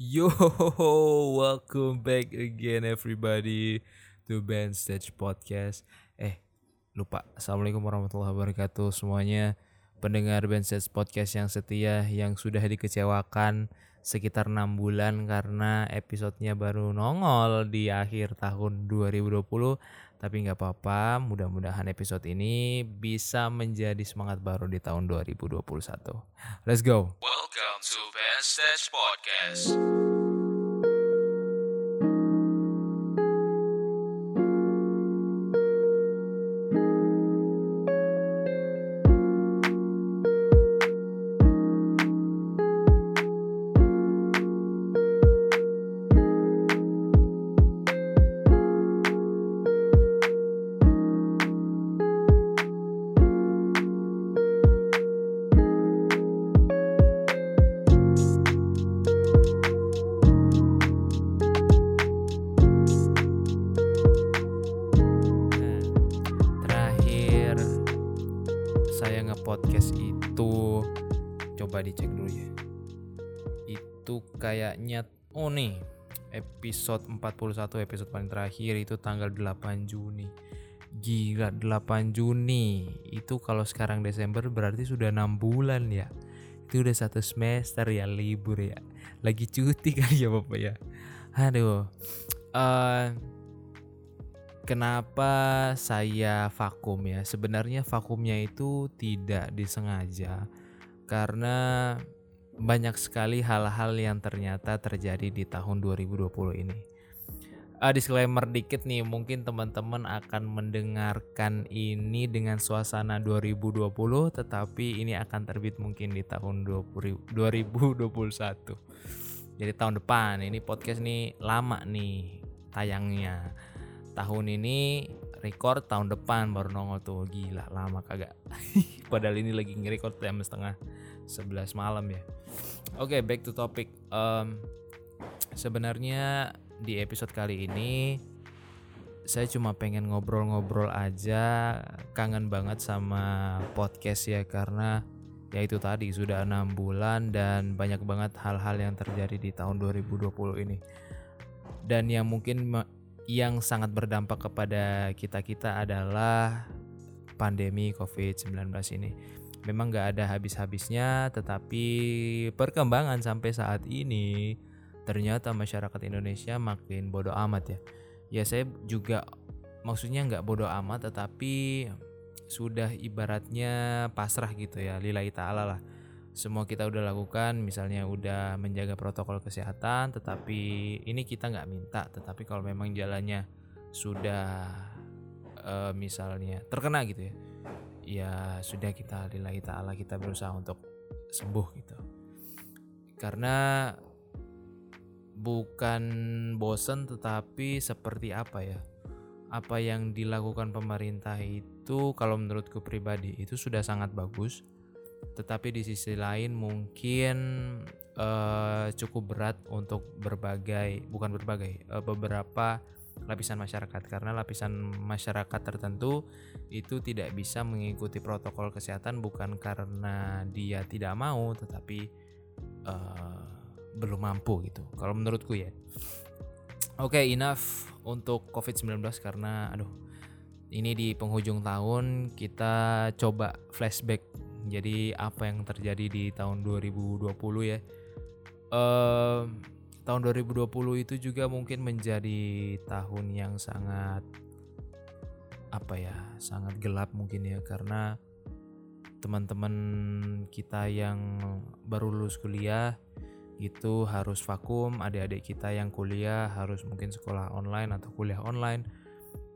Yo, welcome back again everybody to Band Stage Podcast. Eh, lupa. Assalamualaikum warahmatullahi wabarakatuh semuanya. Pendengar Band Stage Podcast yang setia yang sudah dikecewakan sekitar 6 bulan karena episodenya baru nongol di akhir tahun 2020 tapi nggak apa-apa mudah-mudahan episode ini bisa menjadi semangat baru di tahun 2021 let's go. Welcome to Stage Podcast. Itu kayaknya oh nih episode 41 episode paling terakhir itu tanggal 8 Juni. Gila 8 Juni itu kalau sekarang Desember berarti sudah enam bulan ya. Itu udah satu semester ya libur ya. Lagi cuti kali ya Bapak ya. Aduh. eh Kenapa saya vakum ya? Sebenarnya vakumnya itu tidak disengaja karena banyak sekali hal-hal yang ternyata terjadi di tahun 2020 ini. Ah, disclaimer dikit nih, mungkin teman-teman akan mendengarkan ini dengan suasana 2020 tetapi ini akan terbit mungkin di tahun 20 2021. Jadi tahun depan ini podcast nih lama nih tayangnya tahun ini record tahun depan baru nongol tuh gila lama kagak padahal ini lagi nge-record jam setengah 11 malam ya oke back to topic Em, sebenarnya di episode kali ini saya cuma pengen ngobrol-ngobrol aja kangen banget sama podcast ya karena ya itu tadi sudah enam bulan dan banyak banget hal-hal yang terjadi di tahun 2020 ini dan yang mungkin yang sangat berdampak kepada kita-kita adalah pandemi COVID-19 ini. Memang nggak ada habis-habisnya, tetapi perkembangan sampai saat ini ternyata masyarakat Indonesia makin bodoh amat ya. Ya saya juga maksudnya nggak bodoh amat, tetapi sudah ibaratnya pasrah gitu ya, lillahi ta'ala lah semua kita udah lakukan misalnya udah menjaga protokol kesehatan tetapi ini kita nggak minta tetapi kalau memang jalannya sudah eh, misalnya terkena gitu ya ya sudah kita lillahi ta'ala kita berusaha untuk sembuh gitu. Karena bukan bosen tetapi seperti apa ya? Apa yang dilakukan pemerintah itu kalau menurutku pribadi itu sudah sangat bagus. Tetapi di sisi lain mungkin eh, cukup berat untuk berbagai bukan berbagai eh, beberapa lapisan masyarakat karena lapisan masyarakat tertentu itu tidak bisa mengikuti protokol kesehatan bukan karena dia tidak mau tetapi eh, belum mampu gitu. Kalau menurutku ya. Oke enough untuk covid-19 karena aduh ini di penghujung tahun kita coba flashback. Jadi apa yang terjadi di tahun 2020 ya. Em, tahun 2020 itu juga mungkin menjadi tahun yang sangat apa ya sangat gelap mungkin ya karena teman-teman kita yang baru lulus kuliah itu harus vakum adik-adik kita yang kuliah harus mungkin sekolah online atau kuliah online.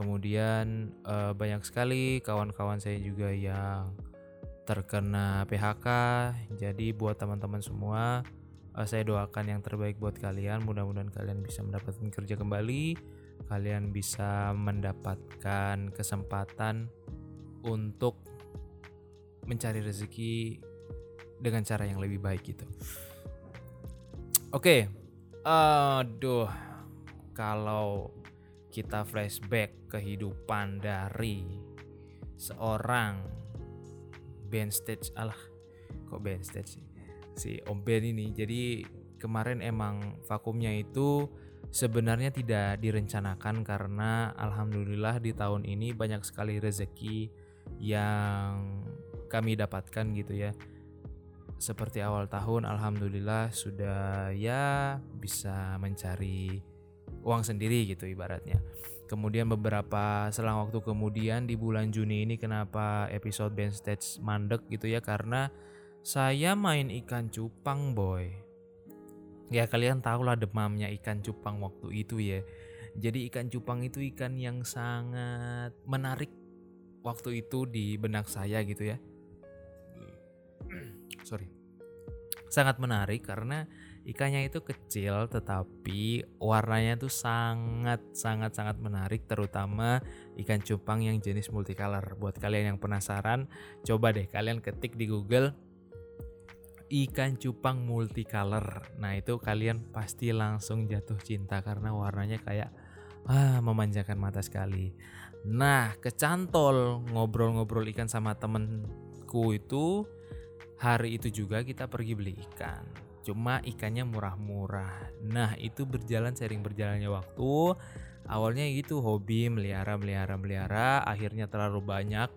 Kemudian eh, banyak sekali kawan-kawan saya juga yang terkena PHK jadi buat teman-teman semua eh, saya doakan yang terbaik buat kalian. Mudah-mudahan kalian bisa mendapatkan kerja kembali. Kalian bisa mendapatkan kesempatan untuk mencari rezeki dengan cara yang lebih baik gitu. Oke aduh kalau kita flashback kehidupan dari seorang band stage alah kok band stage sih si Om Ben ini jadi kemarin emang vakumnya itu sebenarnya tidak direncanakan karena alhamdulillah di tahun ini banyak sekali rezeki yang kami dapatkan gitu ya. Seperti awal tahun alhamdulillah sudah ya bisa mencari uang sendiri gitu ibaratnya. Kemudian beberapa selang waktu kemudian di bulan Juni ini kenapa episode band stage mandek gitu ya karena saya main ikan cupang boy. Ya kalian tahu lah demamnya ikan cupang waktu itu ya. Jadi ikan cupang itu ikan yang sangat menarik waktu itu di benak saya gitu ya. Sorry. Sangat menarik karena ikannya itu kecil tetapi warnanya tuh sangat sangat sangat menarik terutama ikan cupang yang jenis multicolor. Buat kalian yang penasaran, coba deh kalian ketik di Google ikan cupang multicolor. Nah, itu kalian pasti langsung jatuh cinta karena warnanya kayak ah memanjakan mata sekali. Nah, kecantol ngobrol-ngobrol ikan sama temenku itu hari itu juga kita pergi beli ikan. Cuma ikannya murah-murah. Nah, itu berjalan sering berjalannya waktu. Awalnya gitu hobi melihara melihara melihara, akhirnya terlalu banyak.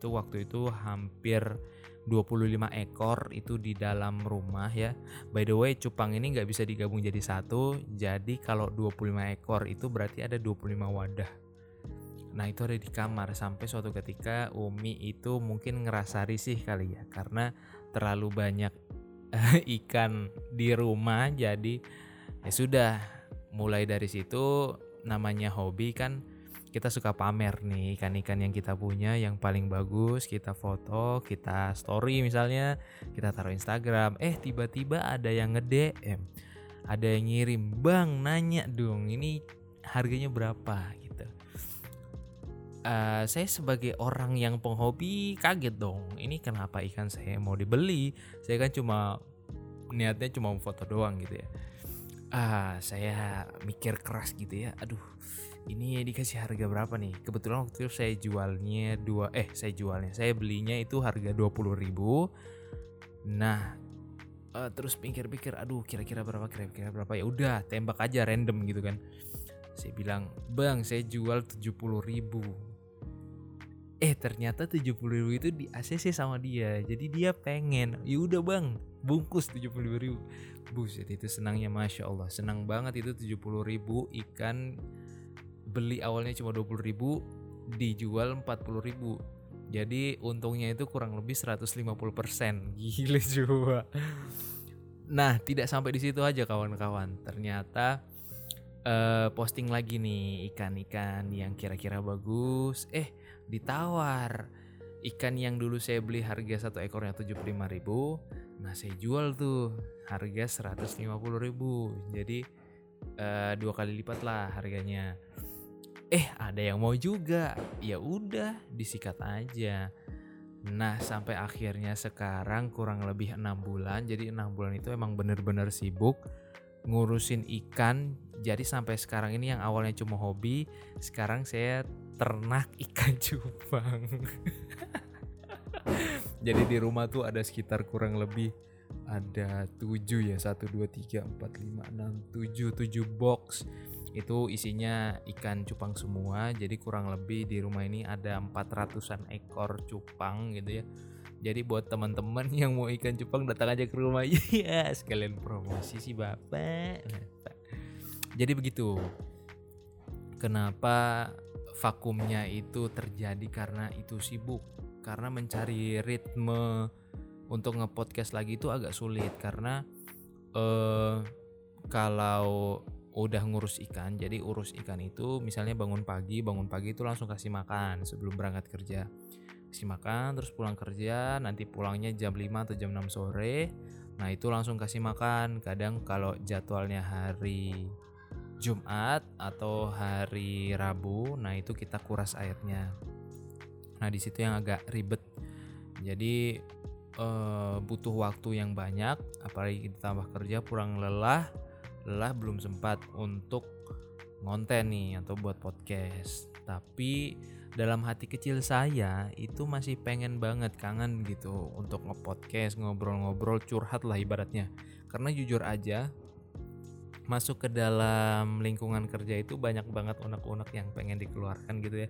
Itu waktu itu hampir 25 ekor itu di dalam rumah ya. By the way, cupang ini nggak bisa digabung jadi satu. Jadi kalau 25 ekor itu berarti ada 25 wadah. Nah itu ada di kamar sampai suatu ketika Umi itu mungkin ngerasa risih kali ya karena terlalu banyak ikan di rumah jadi ya sudah mulai dari situ namanya hobi kan kita suka pamer nih ikan-ikan yang kita punya yang paling bagus kita foto kita story misalnya kita taruh Instagram eh tiba-tiba ada yang nge DM ada yang ngirim bang nanya dong ini harganya berapa? Gitu. Uh, saya sebagai orang yang penghobi kaget dong ini kenapa ikan saya mau dibeli? Saya kan cuma niatnya cuma foto doang gitu ya. Ah saya mikir keras gitu ya aduh ini dikasih harga berapa nih? Kebetulan waktu itu saya jualnya dua eh saya jualnya saya belinya itu harga 20.000 nah uh, terus pikir-pikir aduh kira-kira berapa kira-kira berapa? Ya udah tembak aja random gitu kan. Saya bilang bang saya jual 70.000 eh ternyata 70.000 itu di ACC sama dia. Jadi dia pengen ya udah bang bungkus 70.000 buset itu senangnya masya Allah. Senang banget itu 70.000 ikan beli awalnya cuma 20 ribu dijual 40 ribu. Jadi untungnya itu kurang lebih 150 persen. Gile juga nah tidak sampai di situ aja kawan-kawan. Ternyata uh, posting lagi nih ikan-ikan yang kira-kira bagus. Eh ditawar. Ikan yang dulu saya beli harga satu ekornya 75 ribu nah saya jual tuh harga 150 ribu. Jadi uh, dua kali lipat lah harganya eh ada yang mau juga. Ya udah disikat aja. Nah sampai akhirnya sekarang kurang lebih enam bulan. Jadi enam bulan itu emang bener-bener sibuk ngurusin ikan. Jadi sampai sekarang ini yang awalnya cuma hobi sekarang saya ternak ikan cupang. Jadi di rumah tuh ada sekitar kurang lebih ada tujuh ya. Satu dua tiga empat lima enam tujuh tujuh box itu isinya ikan cupang semua. Jadi kurang lebih di rumah ini ada 400an ekor cupang gitu ya. Jadi buat teman-teman yang mau ikan cupang datang aja ke rumah. Ya sekalian promosi sih bapak. Jadi begitu. Kenapa vakumnya itu terjadi? Karena itu sibuk. Karena mencari ritme untuk ngepodcast lagi itu agak sulit. Karena eh kalau udah ngurus ikan jadi urus ikan itu misalnya bangun pagi bangun pagi itu langsung kasih makan sebelum berangkat kerja. Kasih makan terus pulang kerja nanti pulangnya jam 5 atau jam 6 sore nah itu langsung kasih makan. Kadang kalau jadwalnya hari Jumat atau hari Rabu nah itu kita kuras airnya. Nah di situ yang agak ribet. Jadi eh, butuh waktu yang banyak apalagi ditambah kerja pulang lelah lelah belum sempat untuk ngonten nih atau buat podcast. Tapi dalam hati kecil saya itu masih pengen banget kangen gitu untuk ngepodcast ngobrol-ngobrol curhat lah ibaratnya. Karena jujur aja masuk ke dalam lingkungan kerja itu banyak banget unek-unek yang pengen dikeluarkan gitu ya.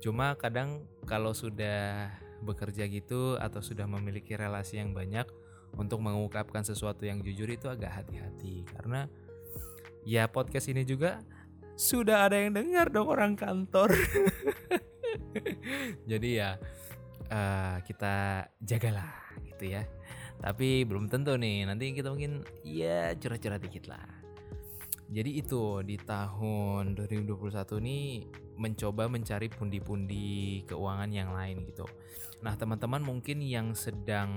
Cuma kadang kalau sudah bekerja gitu atau sudah memiliki relasi yang banyak untuk mengungkapkan sesuatu yang jujur itu agak hati-hati. Karena ya podcast ini juga sudah ada yang dengar dong orang kantor. Jadi ya uh, kita jagalah gitu ya. Tapi belum tentu nih nanti kita mungkin ya curhat-curhat dikit lah. Jadi itu di tahun 2021 ini mencoba mencari pundi-pundi keuangan yang lain gitu. Nah teman-teman mungkin yang sedang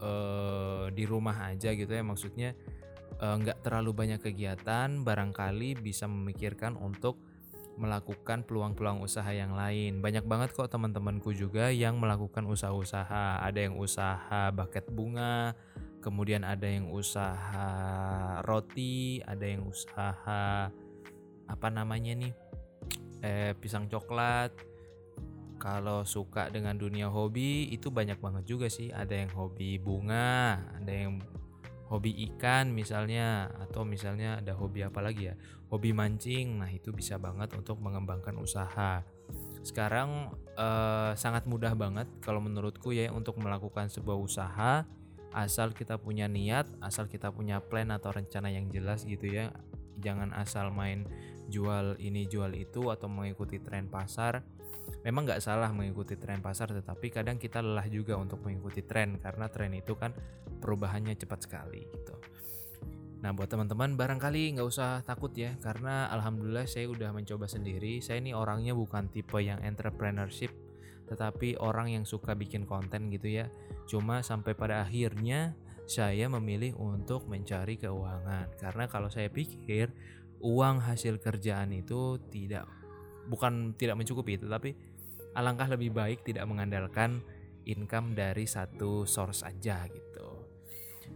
uh, di rumah aja gitu ya maksudnya nggak uh, terlalu banyak kegiatan, barangkali bisa memikirkan untuk melakukan peluang-peluang usaha yang lain. Banyak banget kok teman-temanku juga yang melakukan usaha-usaha. Ada yang usaha buket bunga, kemudian ada yang usaha roti, ada yang usaha apa namanya nih? Eh pisang coklat. Kalau suka dengan dunia hobi itu banyak banget juga sih. Ada yang hobi bunga, ada yang hobi ikan misalnya atau misalnya ada hobi apa lagi ya? Hobi mancing. Nah, itu bisa banget untuk mengembangkan usaha. Sekarang eh, sangat mudah banget kalau menurutku ya untuk melakukan sebuah usaha asal kita punya niat, asal kita punya plan atau rencana yang jelas gitu ya. Jangan asal main jual ini jual itu atau mengikuti tren pasar. Memang nggak salah mengikuti tren pasar, tetapi kadang kita lelah juga untuk mengikuti tren karena tren itu kan perubahannya cepat sekali gitu. Nah buat teman-teman barangkali nggak usah takut ya karena alhamdulillah saya udah mencoba sendiri. Saya ini orangnya bukan tipe yang entrepreneurship tetapi orang yang suka bikin konten gitu ya. Cuma sampai pada akhirnya saya memilih untuk mencari keuangan karena kalau saya pikir uang hasil kerjaan itu tidak bukan tidak mencukupi tetapi alangkah lebih baik tidak mengandalkan income dari satu source aja gitu.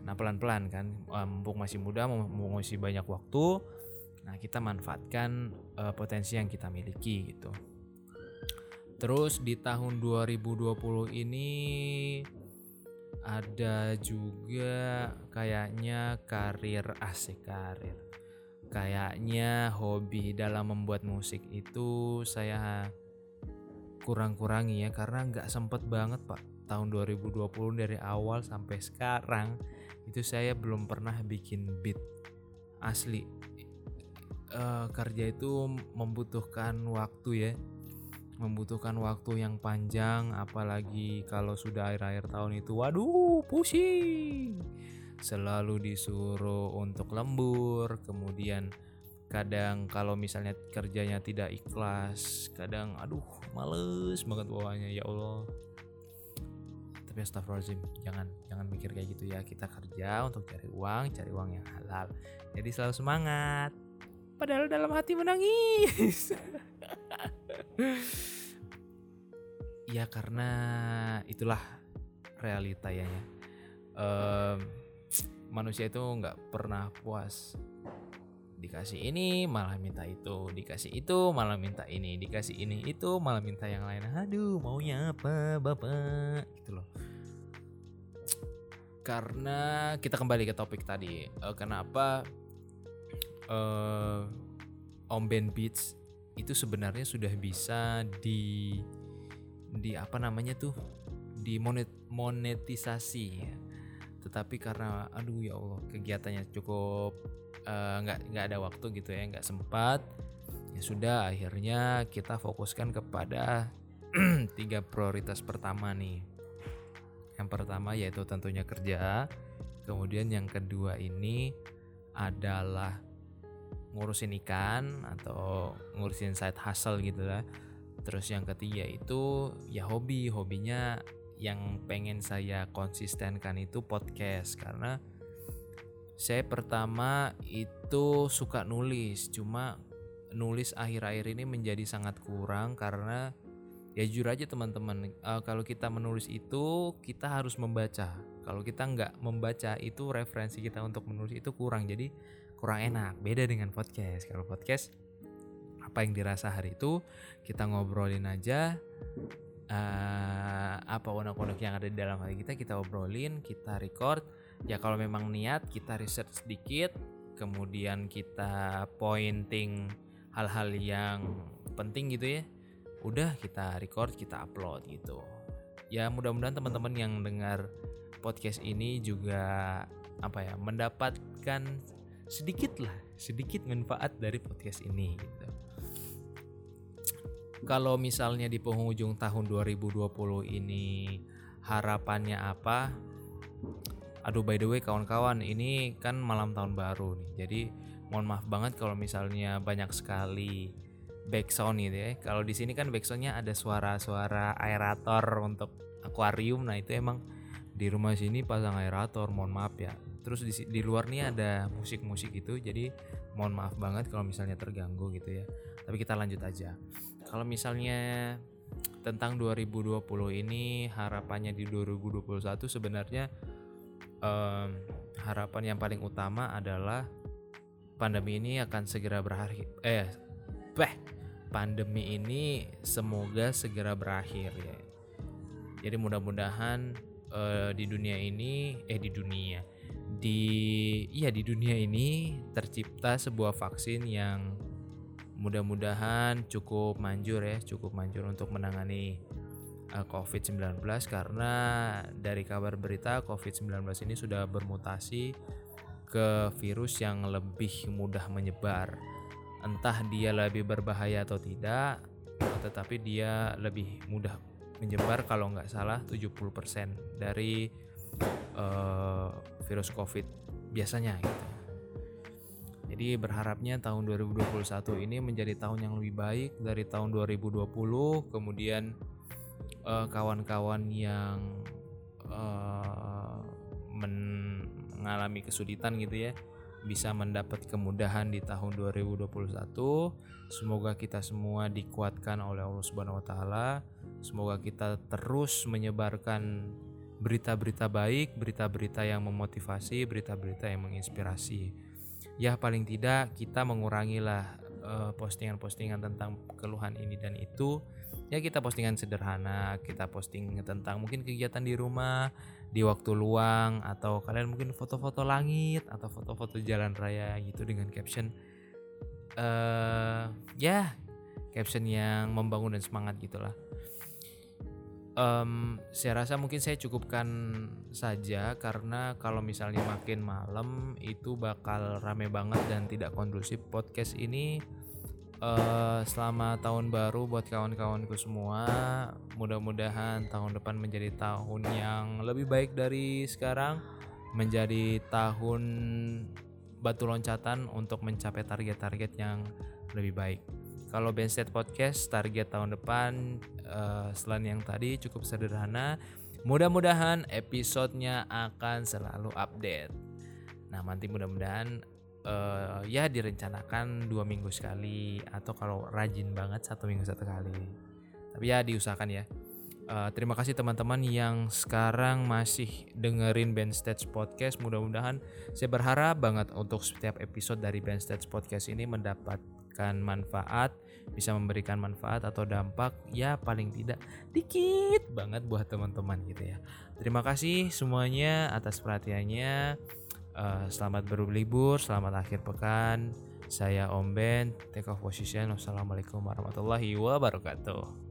Nah pelan-pelan kan, mumpung masih muda, mumpung masih banyak waktu, nah kita manfaatkan uh, potensi yang kita miliki gitu. Terus di tahun 2020 ini ada juga kayaknya karir asik karir. Kayaknya hobi dalam membuat musik itu saya kurang-kurangi ya karena nggak sempet banget pak. Tahun 2020 dari awal sampai sekarang itu saya belum pernah bikin beat asli. Uh, kerja itu membutuhkan waktu ya. Membutuhkan waktu yang panjang apalagi kalau sudah akhir-akhir tahun itu waduh pusing selalu disuruh untuk lembur kemudian kadang kalau misalnya kerjanya tidak ikhlas kadang aduh males banget bawahnya ya Allah. Tapi astagfirullahaladzim jangan jangan mikir kayak gitu ya. Kita kerja untuk cari uang cari uang yang halal. Jadi selalu semangat. Padahal dalam hati menangis. Ya karena itulah realita ya um, manusia itu nggak pernah puas. Dikasih ini malah minta itu. Dikasih itu malah minta ini. Dikasih ini itu malah minta yang lain. Aduh maunya apa bapak? Gitu loh. Karena kita kembali ke topik tadi uh, kenapa uh, Om Ben Beats itu sebenarnya sudah bisa di di apa namanya tuh? Di monet, monetisasi ya. Tetapi karena aduh ya Allah kegiatannya cukup eh, nggak uh, nggak ada waktu gitu ya nggak sempat ya sudah akhirnya kita fokuskan kepada tiga prioritas pertama nih yang pertama yaitu tentunya kerja kemudian yang kedua ini adalah ngurusin ikan atau ngurusin side hustle gitu lah. Terus yang ketiga itu ya hobi, hobinya yang pengen saya konsistenkan itu podcast. Karena saya pertama itu suka nulis, cuma nulis akhir-akhir ini menjadi sangat kurang karena ya jujur aja teman-teman uh, kalau kita menulis itu kita harus membaca. Kalau kita nggak membaca itu referensi kita untuk menulis itu kurang. Jadi kurang enak. Beda dengan podcast. Kalau podcast apa yang dirasa hari itu kita ngobrolin aja uh, apa unek-unek yang ada di dalam hati kita kita obrolin kita record. Ya kalau memang niat kita riset sedikit kemudian kita pointing hal-hal yang penting gitu ya udah kita record kita upload gitu. Ya mudah-mudahan teman-teman yang dengar podcast ini juga apa ya mendapatkan sedikit lah sedikit manfaat dari podcast ini gitu kalau misalnya di penghujung tahun 2020 ini harapannya apa? Aduh by the way kawan-kawan ini kan malam tahun baru nih. Jadi mohon maaf banget kalau misalnya banyak sekali backsound gitu ya. Kalau di sini kan backsoundnya ada suara-suara aerator untuk akuarium. Nah itu emang di rumah sini pasang aerator mohon maaf ya. Terus di, di luar nih ada musik-musik itu jadi mohon maaf banget kalau misalnya terganggu gitu ya. Tapi kita lanjut aja. Kalau misalnya tentang 2020 ini harapannya di 2021 sebenarnya um, harapan yang paling utama adalah pandemi ini akan segera berakhir. Eh beh pandemi ini semoga segera berakhir ya. Jadi mudah-mudahan uh, di dunia ini eh di dunia di iya di dunia ini tercipta sebuah vaksin yang mudah-mudahan cukup manjur ya, cukup manjur untuk menangani uh, COVID-19 karena dari kabar berita COVID-19 ini sudah bermutasi ke virus yang lebih mudah menyebar. Entah dia lebih berbahaya atau tidak, tetapi dia lebih mudah menyebar kalau nggak salah 70% dari uh, virus COVID biasanya gitu. Jadi berharapnya tahun 2021 ini menjadi tahun yang lebih baik dari tahun 2020. Kemudian uh, kawan-kawan yang uh, mengalami kesulitan gitu ya bisa mendapat kemudahan di tahun 2021. Semoga kita semua dikuatkan oleh Allah Subhanahu wa taala. Semoga kita terus menyebarkan berita-berita baik, berita-berita yang memotivasi, berita-berita yang menginspirasi. Ya paling tidak kita mengurangilah uh, postingan-postingan tentang keluhan ini dan itu. Ya kita postingan sederhana, kita posting tentang mungkin kegiatan di rumah, di waktu luang atau kalian mungkin foto-foto langit atau foto-foto jalan raya gitu dengan caption uh, ya caption yang membangun dan semangat gitulah um, saya rasa mungkin saya cukupkan saja karena kalau misalnya makin malam itu bakal rame banget dan tidak kondusif podcast ini. Uh, selama tahun baru buat kawan-kawanku semua mudah-mudahan tahun depan menjadi tahun yang lebih baik dari sekarang menjadi tahun batu loncatan untuk mencapai target-target yang lebih baik kalau Benstead Podcast target tahun depan uh, selain yang tadi cukup sederhana. Mudah-mudahan episodenya akan selalu update. Nah nanti mudah-mudahan uh, ya direncanakan dua minggu sekali atau kalau rajin banget satu minggu satu kali. Tapi ya diusahakan ya. Uh, terima kasih teman-teman yang sekarang masih dengerin Band Stage Podcast. Mudah-mudahan saya berharap banget untuk setiap episode dari Band Stage Podcast ini mendapatkan manfaat bisa memberikan manfaat atau dampak ya paling tidak dikit banget buat teman-teman gitu ya. Terima kasih semuanya atas perhatiannya. Uh, selamat berlibur, selamat akhir pekan. Saya Om Ben, take off position. Wassalamualaikum warahmatullahi wabarakatuh.